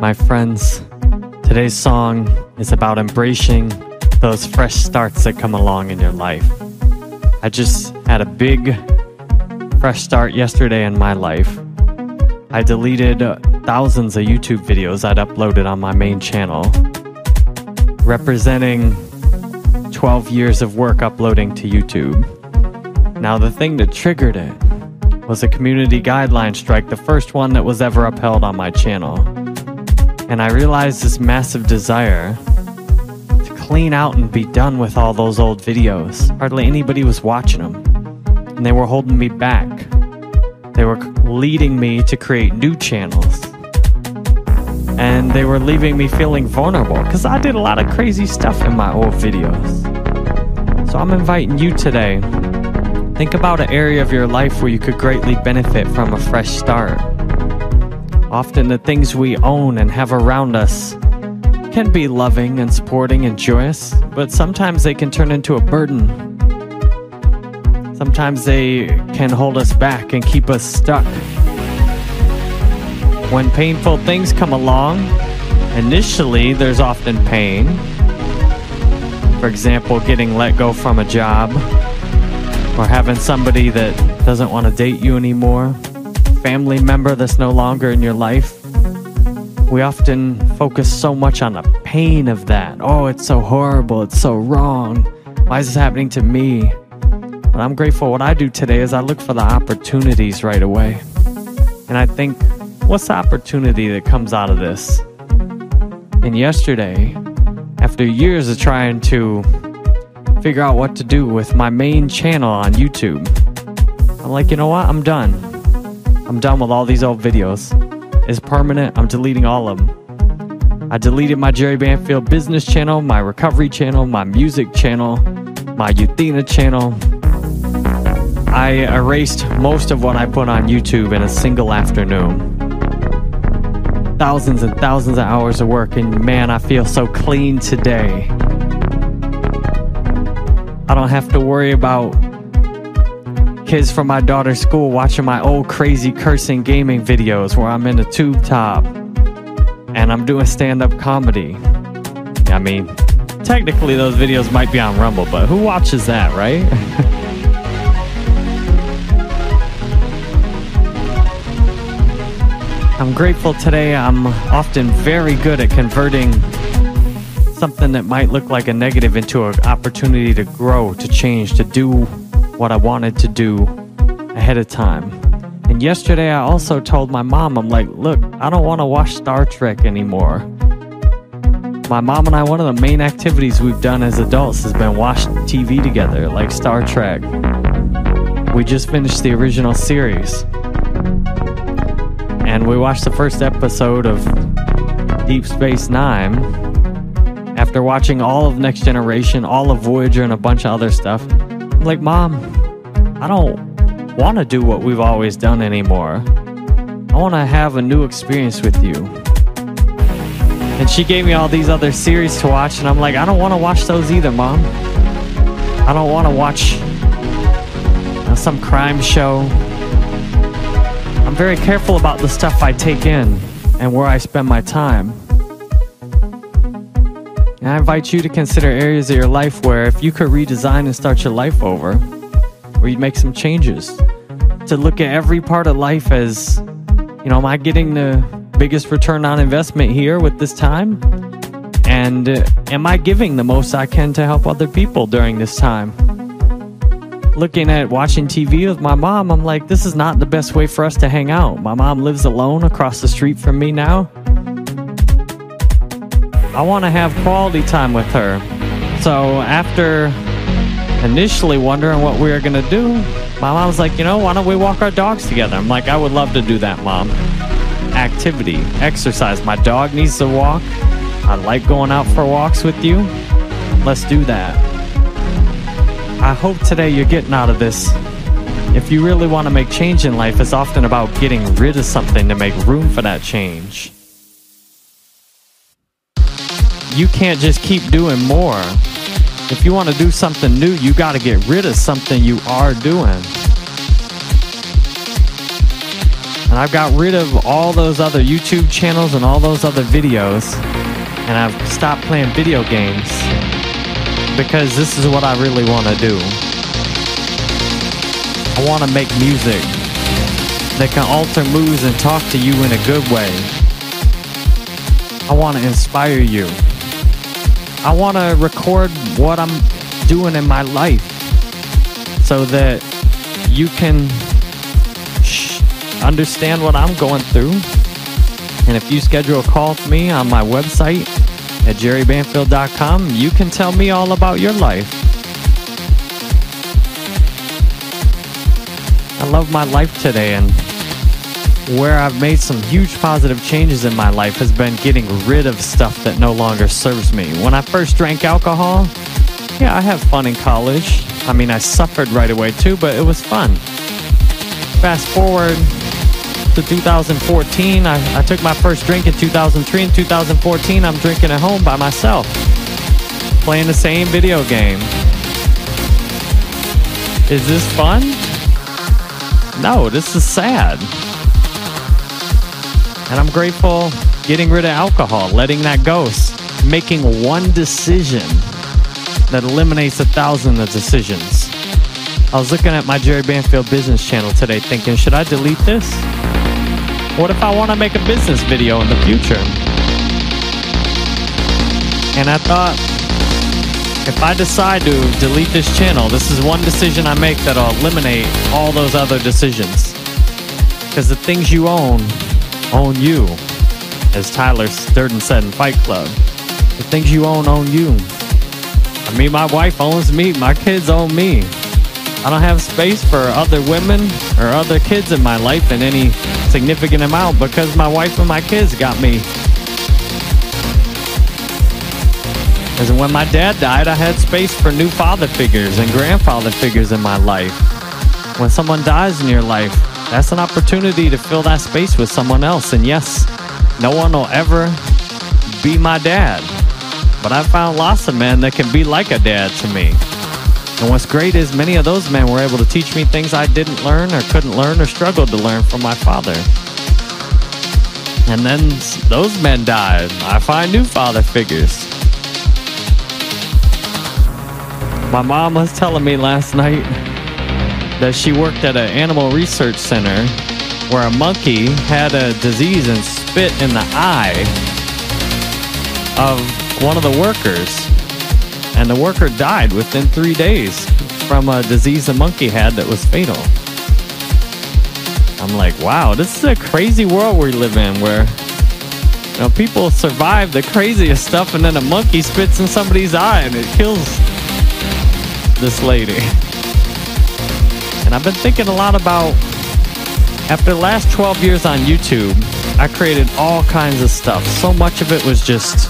My friends, today's song is about embracing those fresh starts that come along in your life. I just had a big fresh start yesterday in my life. I deleted thousands of YouTube videos I'd uploaded on my main channel, representing 12 years of work uploading to YouTube. Now, the thing that triggered it was a community guideline strike, the first one that was ever upheld on my channel. And I realized this massive desire to clean out and be done with all those old videos. Hardly anybody was watching them, and they were holding me back. They were leading me to create new channels. And they were leaving me feeling vulnerable because I did a lot of crazy stuff in my old videos. So I'm inviting you today. Think about an area of your life where you could greatly benefit from a fresh start. Often the things we own and have around us can be loving and supporting and joyous, but sometimes they can turn into a burden. Sometimes they can hold us back and keep us stuck. When painful things come along, initially there's often pain. For example, getting let go from a job, or having somebody that doesn't want to date you anymore, family member that's no longer in your life. We often focus so much on the pain of that. Oh, it's so horrible. It's so wrong. Why is this happening to me? But I'm grateful. What I do today is I look for the opportunities right away. And I think, what's the opportunity that comes out of this? And yesterday, after years of trying to figure out what to do with my main channel on YouTube, I'm like, you know what? I'm done. I'm done with all these old videos. It's permanent. I'm deleting all of them. I deleted my Jerry Banfield business channel, my recovery channel, my music channel, my Euthena channel. I erased most of what I put on YouTube in a single afternoon. Thousands and thousands of hours of work, and man, I feel so clean today. I don't have to worry about kids from my daughter's school watching my old crazy cursing gaming videos where I'm in a tube top and I'm doing stand up comedy. I mean, technically those videos might be on Rumble, but who watches that, right? I'm grateful today. I'm often very good at converting something that might look like a negative into an opportunity to grow, to change, to do what I wanted to do ahead of time. And yesterday, I also told my mom, I'm like, look, I don't want to watch Star Trek anymore. My mom and I, one of the main activities we've done as adults has been watch TV together, like Star Trek. We just finished the original series. And we watched the first episode of Deep Space Nine. After watching all of Next Generation, all of Voyager, and a bunch of other stuff, like, Mom, I don't want to do what we've always done anymore. I want to have a new experience with you. And she gave me all these other series to watch, and I'm like, I don't want to watch those either, Mom. I don't want to watch uh, some crime show. I'm very careful about the stuff I take in and where I spend my time. And I invite you to consider areas of your life where if you could redesign and start your life over, where you'd make some changes. To look at every part of life as, you know, am I getting the biggest return on investment here with this time? And uh, am I giving the most I can to help other people during this time? Looking at watching TV with my mom, I'm like, this is not the best way for us to hang out. My mom lives alone across the street from me now. I want to have quality time with her. So after initially wondering what we were going to do, my mom's like, you know, why don't we walk our dogs together? I'm like, I would love to do that, mom. Activity, exercise. My dog needs to walk. I like going out for walks with you. Let's do that. I hope today you're getting out of this. If you really want to make change in life, it's often about getting rid of something to make room for that change. You can't just keep doing more. If you want to do something new, you got to get rid of something you are doing. And I've got rid of all those other YouTube channels and all those other videos. And I've stopped playing video games because this is what I really want to do. I want to make music that can alter moods and talk to you in a good way. I want to inspire you. I want to record what I'm doing in my life so that you can understand what I'm going through. And if you schedule a call with me on my website at jerrybanfield.com, you can tell me all about your life. I love my life today, and where I've made some huge positive changes in my life has been getting rid of stuff that no longer serves me. When I first drank alcohol, yeah, I had fun in college. I mean, I suffered right away too, but it was fun. Fast forward to 2014, I, I took my first drink in 2003. In 2014, I'm drinking at home by myself, playing the same video game. Is this fun? No, this is sad. And I'm grateful getting rid of alcohol, letting that go, making one decision that eliminates a thousand of decisions. I was looking at my Jerry Banfield business channel today thinking, should I delete this? What if I want to make a business video in the future? And I thought, if I decide to delete this channel, this is one decision I make that'll eliminate all those other decisions. Because the things you own, own you. As Tyler Durden said in Fight Club, the things you own, own you. I mean, my wife owns me, my kids own me. I don't have space for other women or other kids in my life in any significant amount because my wife and my kids got me Because when my dad died, I had space for new father figures and grandfather figures in my life. When someone dies in your life, that's an opportunity to fill that space with someone else. And yes, no one will ever be my dad. But I found lots of men that can be like a dad to me. And what's great is many of those men were able to teach me things I didn't learn or couldn't learn or struggled to learn from my father. And then those men died. I find new father figures. My mom was telling me last night that she worked at an animal research center where a monkey had a disease and spit in the eye of one of the workers. And the worker died within three days from a disease the monkey had that was fatal. I'm like, wow, this is a crazy world we live in where you know, people survive the craziest stuff and then a monkey spits in somebody's eye and it kills this lady. And I've been thinking a lot about after the last 12 years on YouTube, I created all kinds of stuff. So much of it was just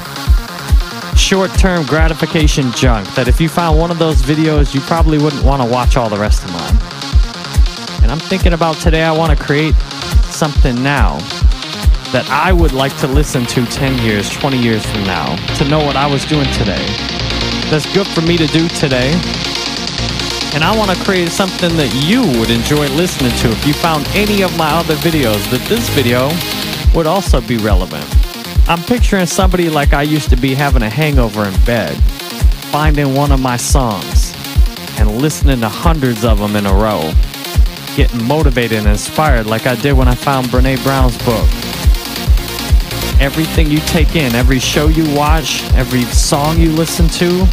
short term gratification junk that if you found one of those videos, you probably wouldn't want to watch all the rest of mine. And I'm thinking about today, I want to create something now that I would like to listen to 10 years, 20 years from now, to know what I was doing today. That's good for me to do today and I want to create something that you would enjoy listening to if you found any of my other videos that this video would also be relevant. I'm picturing somebody like I used to be having a hangover in bed, finding one of my songs and listening to hundreds of them in a row, getting motivated and inspired like I did when I found Brene Brown's book. Everything you take in, every show you watch, every song you listen to,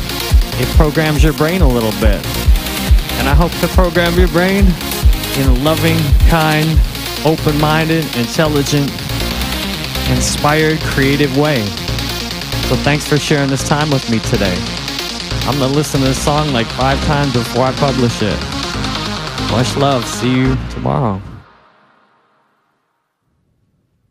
it programs your brain a little bit and I hope to program your brain in a loving, kind, open minded, intelligent, inspired, creative way. So thanks for sharing this time with me today. I'm going to listen to this song like five times before I publish it. Much love. See you tomorrow.